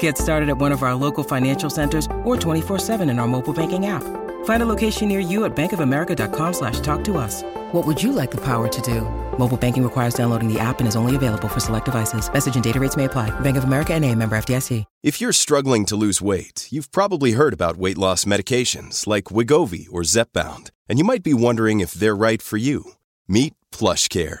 Get started at one of our local financial centers or 24-7 in our mobile banking app. Find a location near you at bankofamerica.com slash talk to us. What would you like the power to do? Mobile banking requires downloading the app and is only available for select devices. Message and data rates may apply. Bank of America and a member FDIC. If you're struggling to lose weight, you've probably heard about weight loss medications like Wigovi or Zepbound, and you might be wondering if they're right for you. Meet PlushCare,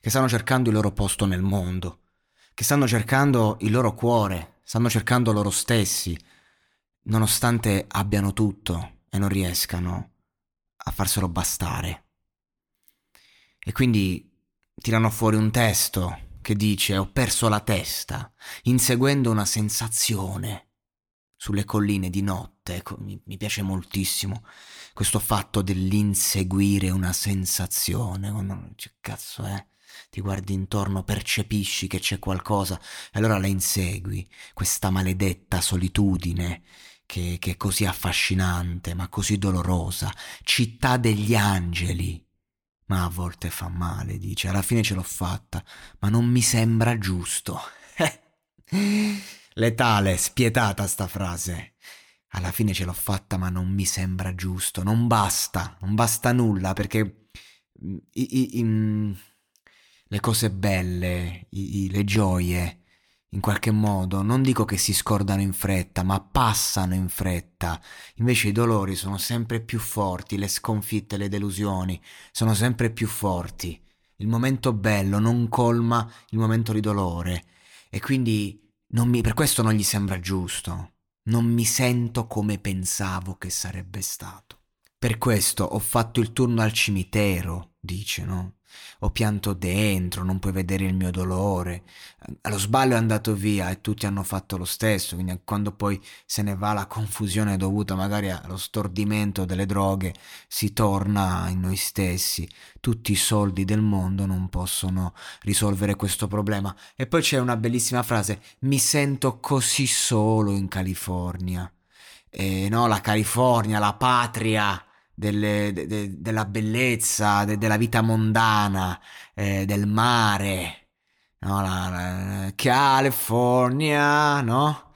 che stanno cercando il loro posto nel mondo, che stanno cercando il loro cuore, stanno cercando loro stessi, nonostante abbiano tutto e non riescano a farselo bastare. E quindi tirano fuori un testo che dice ho perso la testa, inseguendo una sensazione sulle colline di notte. Ecco, mi, piace moltissimo questo fatto dell'inseguire una sensazione. Che cazzo è? Ti guardi intorno, percepisci che c'è qualcosa e allora la insegui, questa maledetta solitudine che, che è così affascinante ma così dolorosa, città degli angeli ma a volte fa male, dice. Alla fine ce l'ho fatta, ma non mi sembra giusto. Letale, spietata sta frase. Alla fine ce l'ho fatta, ma non mi sembra giusto. Non basta, non basta nulla perché mm, i, i, i, le cose belle, le gioie, in qualche modo, non dico che si scordano in fretta, ma passano in fretta. Invece i dolori sono sempre più forti, le sconfitte, le delusioni sono sempre più forti. Il momento bello non colma il momento di dolore e quindi mi, per questo non gli sembra giusto. Non mi sento come pensavo che sarebbe stato. Per questo ho fatto il turno al cimitero, dice, no? Ho pianto dentro, non puoi vedere il mio dolore. Allo sbaglio è andato via e tutti hanno fatto lo stesso, quindi quando poi se ne va la confusione dovuta magari allo stordimento delle droghe, si torna in noi stessi. Tutti i soldi del mondo non possono risolvere questo problema. E poi c'è una bellissima frase, mi sento così solo in California. E no, la California, la patria delle, de, de, della bellezza, de, della vita mondana, eh, del mare, no? la, la, California, no?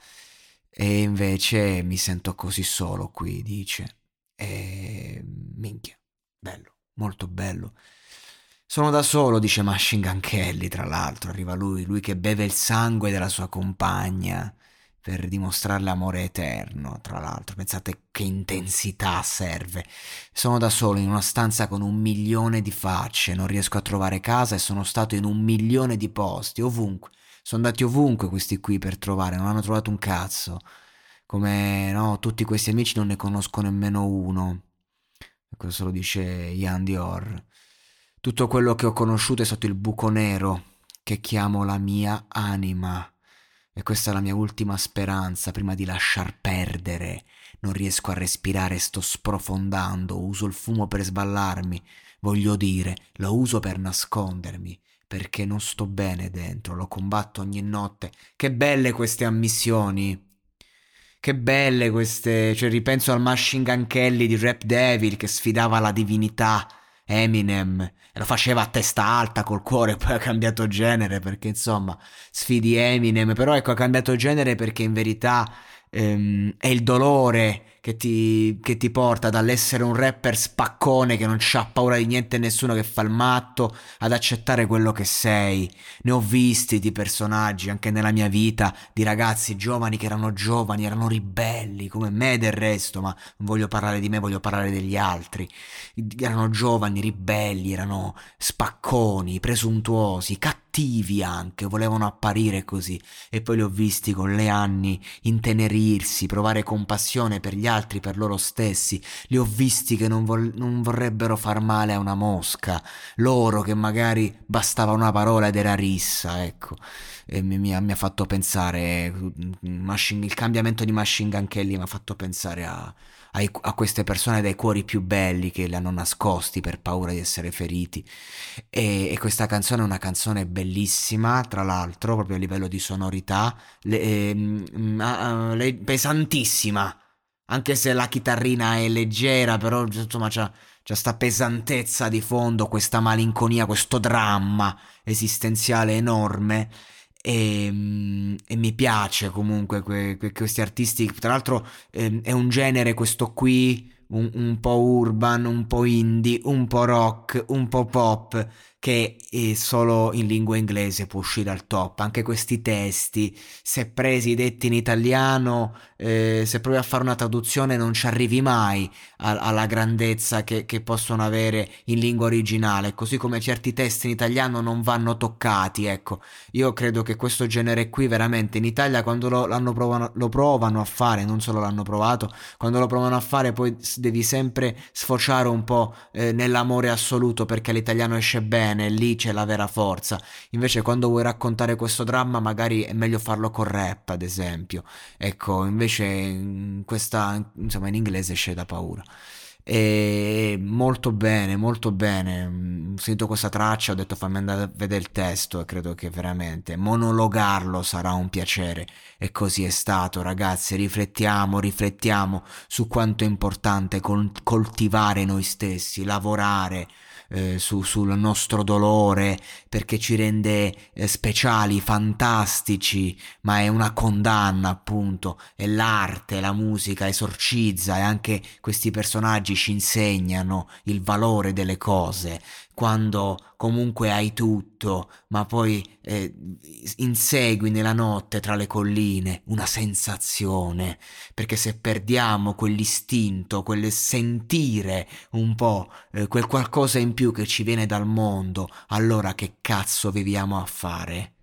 E invece mi sento così solo qui, dice. E minchia, bello, molto bello. Sono da solo, dice Machine Gun Kelly, tra l'altro, arriva lui, lui che beve il sangue della sua compagna per dimostrarle amore eterno, tra l'altro. Pensate che intensità serve. Sono da solo in una stanza con un milione di facce, non riesco a trovare casa e sono stato in un milione di posti, ovunque. Sono andati ovunque questi qui per trovare, non hanno trovato un cazzo. Come no, tutti questi amici non ne conosco nemmeno uno. Questo lo dice Ian Dior. Tutto quello che ho conosciuto è stato il buco nero che chiamo la mia anima. E questa è la mia ultima speranza prima di lasciar perdere. Non riesco a respirare, sto sprofondando, uso il fumo per sballarmi. Voglio dire, lo uso per nascondermi, perché non sto bene dentro, lo combatto ogni notte. Che belle queste ammissioni! Che belle queste... cioè ripenso al Machine Gun Kelly di Rap Devil che sfidava la divinità Eminem e lo faceva a testa alta col cuore, poi ha cambiato genere perché insomma sfidi Eminem, però ecco ha cambiato genere perché in verità ehm, è il dolore che ti, che ti porta dall'essere un rapper spaccone che non ha paura di niente e nessuno che fa il matto ad accettare quello che sei. Ne ho visti di personaggi anche nella mia vita, di ragazzi giovani che erano giovani, erano ribelli come me del resto, ma non voglio parlare di me, voglio parlare degli altri. Erano giovani, ribelli, erano spacconi, presuntuosi, cattivi anche, volevano apparire così. E poi li ho visti con le anni intenerirsi, provare compassione per gli altri, per loro stessi, li ho visti che non, vol- non vorrebbero far male a una mosca, loro che magari bastava una parola ed era rissa, ecco, e mi, mi, mi ha fatto pensare, machine, il cambiamento di Machine Gun Kelly mi ha fatto pensare a a queste persone dai cuori più belli che li hanno nascosti per paura di essere feriti. E, e questa canzone è una canzone bellissima, tra l'altro, proprio a livello di sonorità, le, eh, le, pesantissima. Anche se la chitarrina è leggera, però insomma c'ha, c'ha sta pesantezza di fondo, questa malinconia, questo dramma esistenziale enorme e, ehm, e, mi piace comunque que, que, questi artisti. Tra l'altro eh, è un genere questo qui un, un, po' urban, un po' indie, un po' rock, un po' pop che solo in lingua inglese può uscire al top. Anche questi testi, se presi detti in italiano, eh, se provi a fare una traduzione non ci arrivi mai a, alla grandezza che, che, possono avere in lingua originale, così come certi testi in italiano non vanno toccati. Ecco, io credo che questo genere qui veramente in Italia quando lo, provano, lo provano a fare, non solo l'hanno provato, quando lo provano a fare poi devi sempre sfociare un po' eh, nell'amore assoluto perché l'italiano esce bene bene, lì c'è la vera forza. Invece quando vuoi raccontare questo dramma magari è meglio farlo con rap, ad esempio. Ecco, invece questa, insomma, in inglese esce da paura. E molto bene, molto bene. Ho sentito questa traccia, ho detto fammi andare a vedere il testo e credo che veramente monologarlo sarà un piacere. E così è stato, ragazzi. Riflettiamo, riflettiamo su quanto è importante coltivare noi stessi, lavorare eh, su, sul nostro dolore perché ci rende eh, speciali, fantastici, ma è una condanna appunto, e l'arte, la musica esorcizza e anche questi personaggi ci insegnano il valore delle cose, quando comunque hai tutto, ma poi eh, insegui nella notte tra le colline una sensazione, perché se perdiamo quell'istinto, quel sentire un po', eh, quel qualcosa in più che ci viene dal mondo, allora che cazzo viviamo a fare?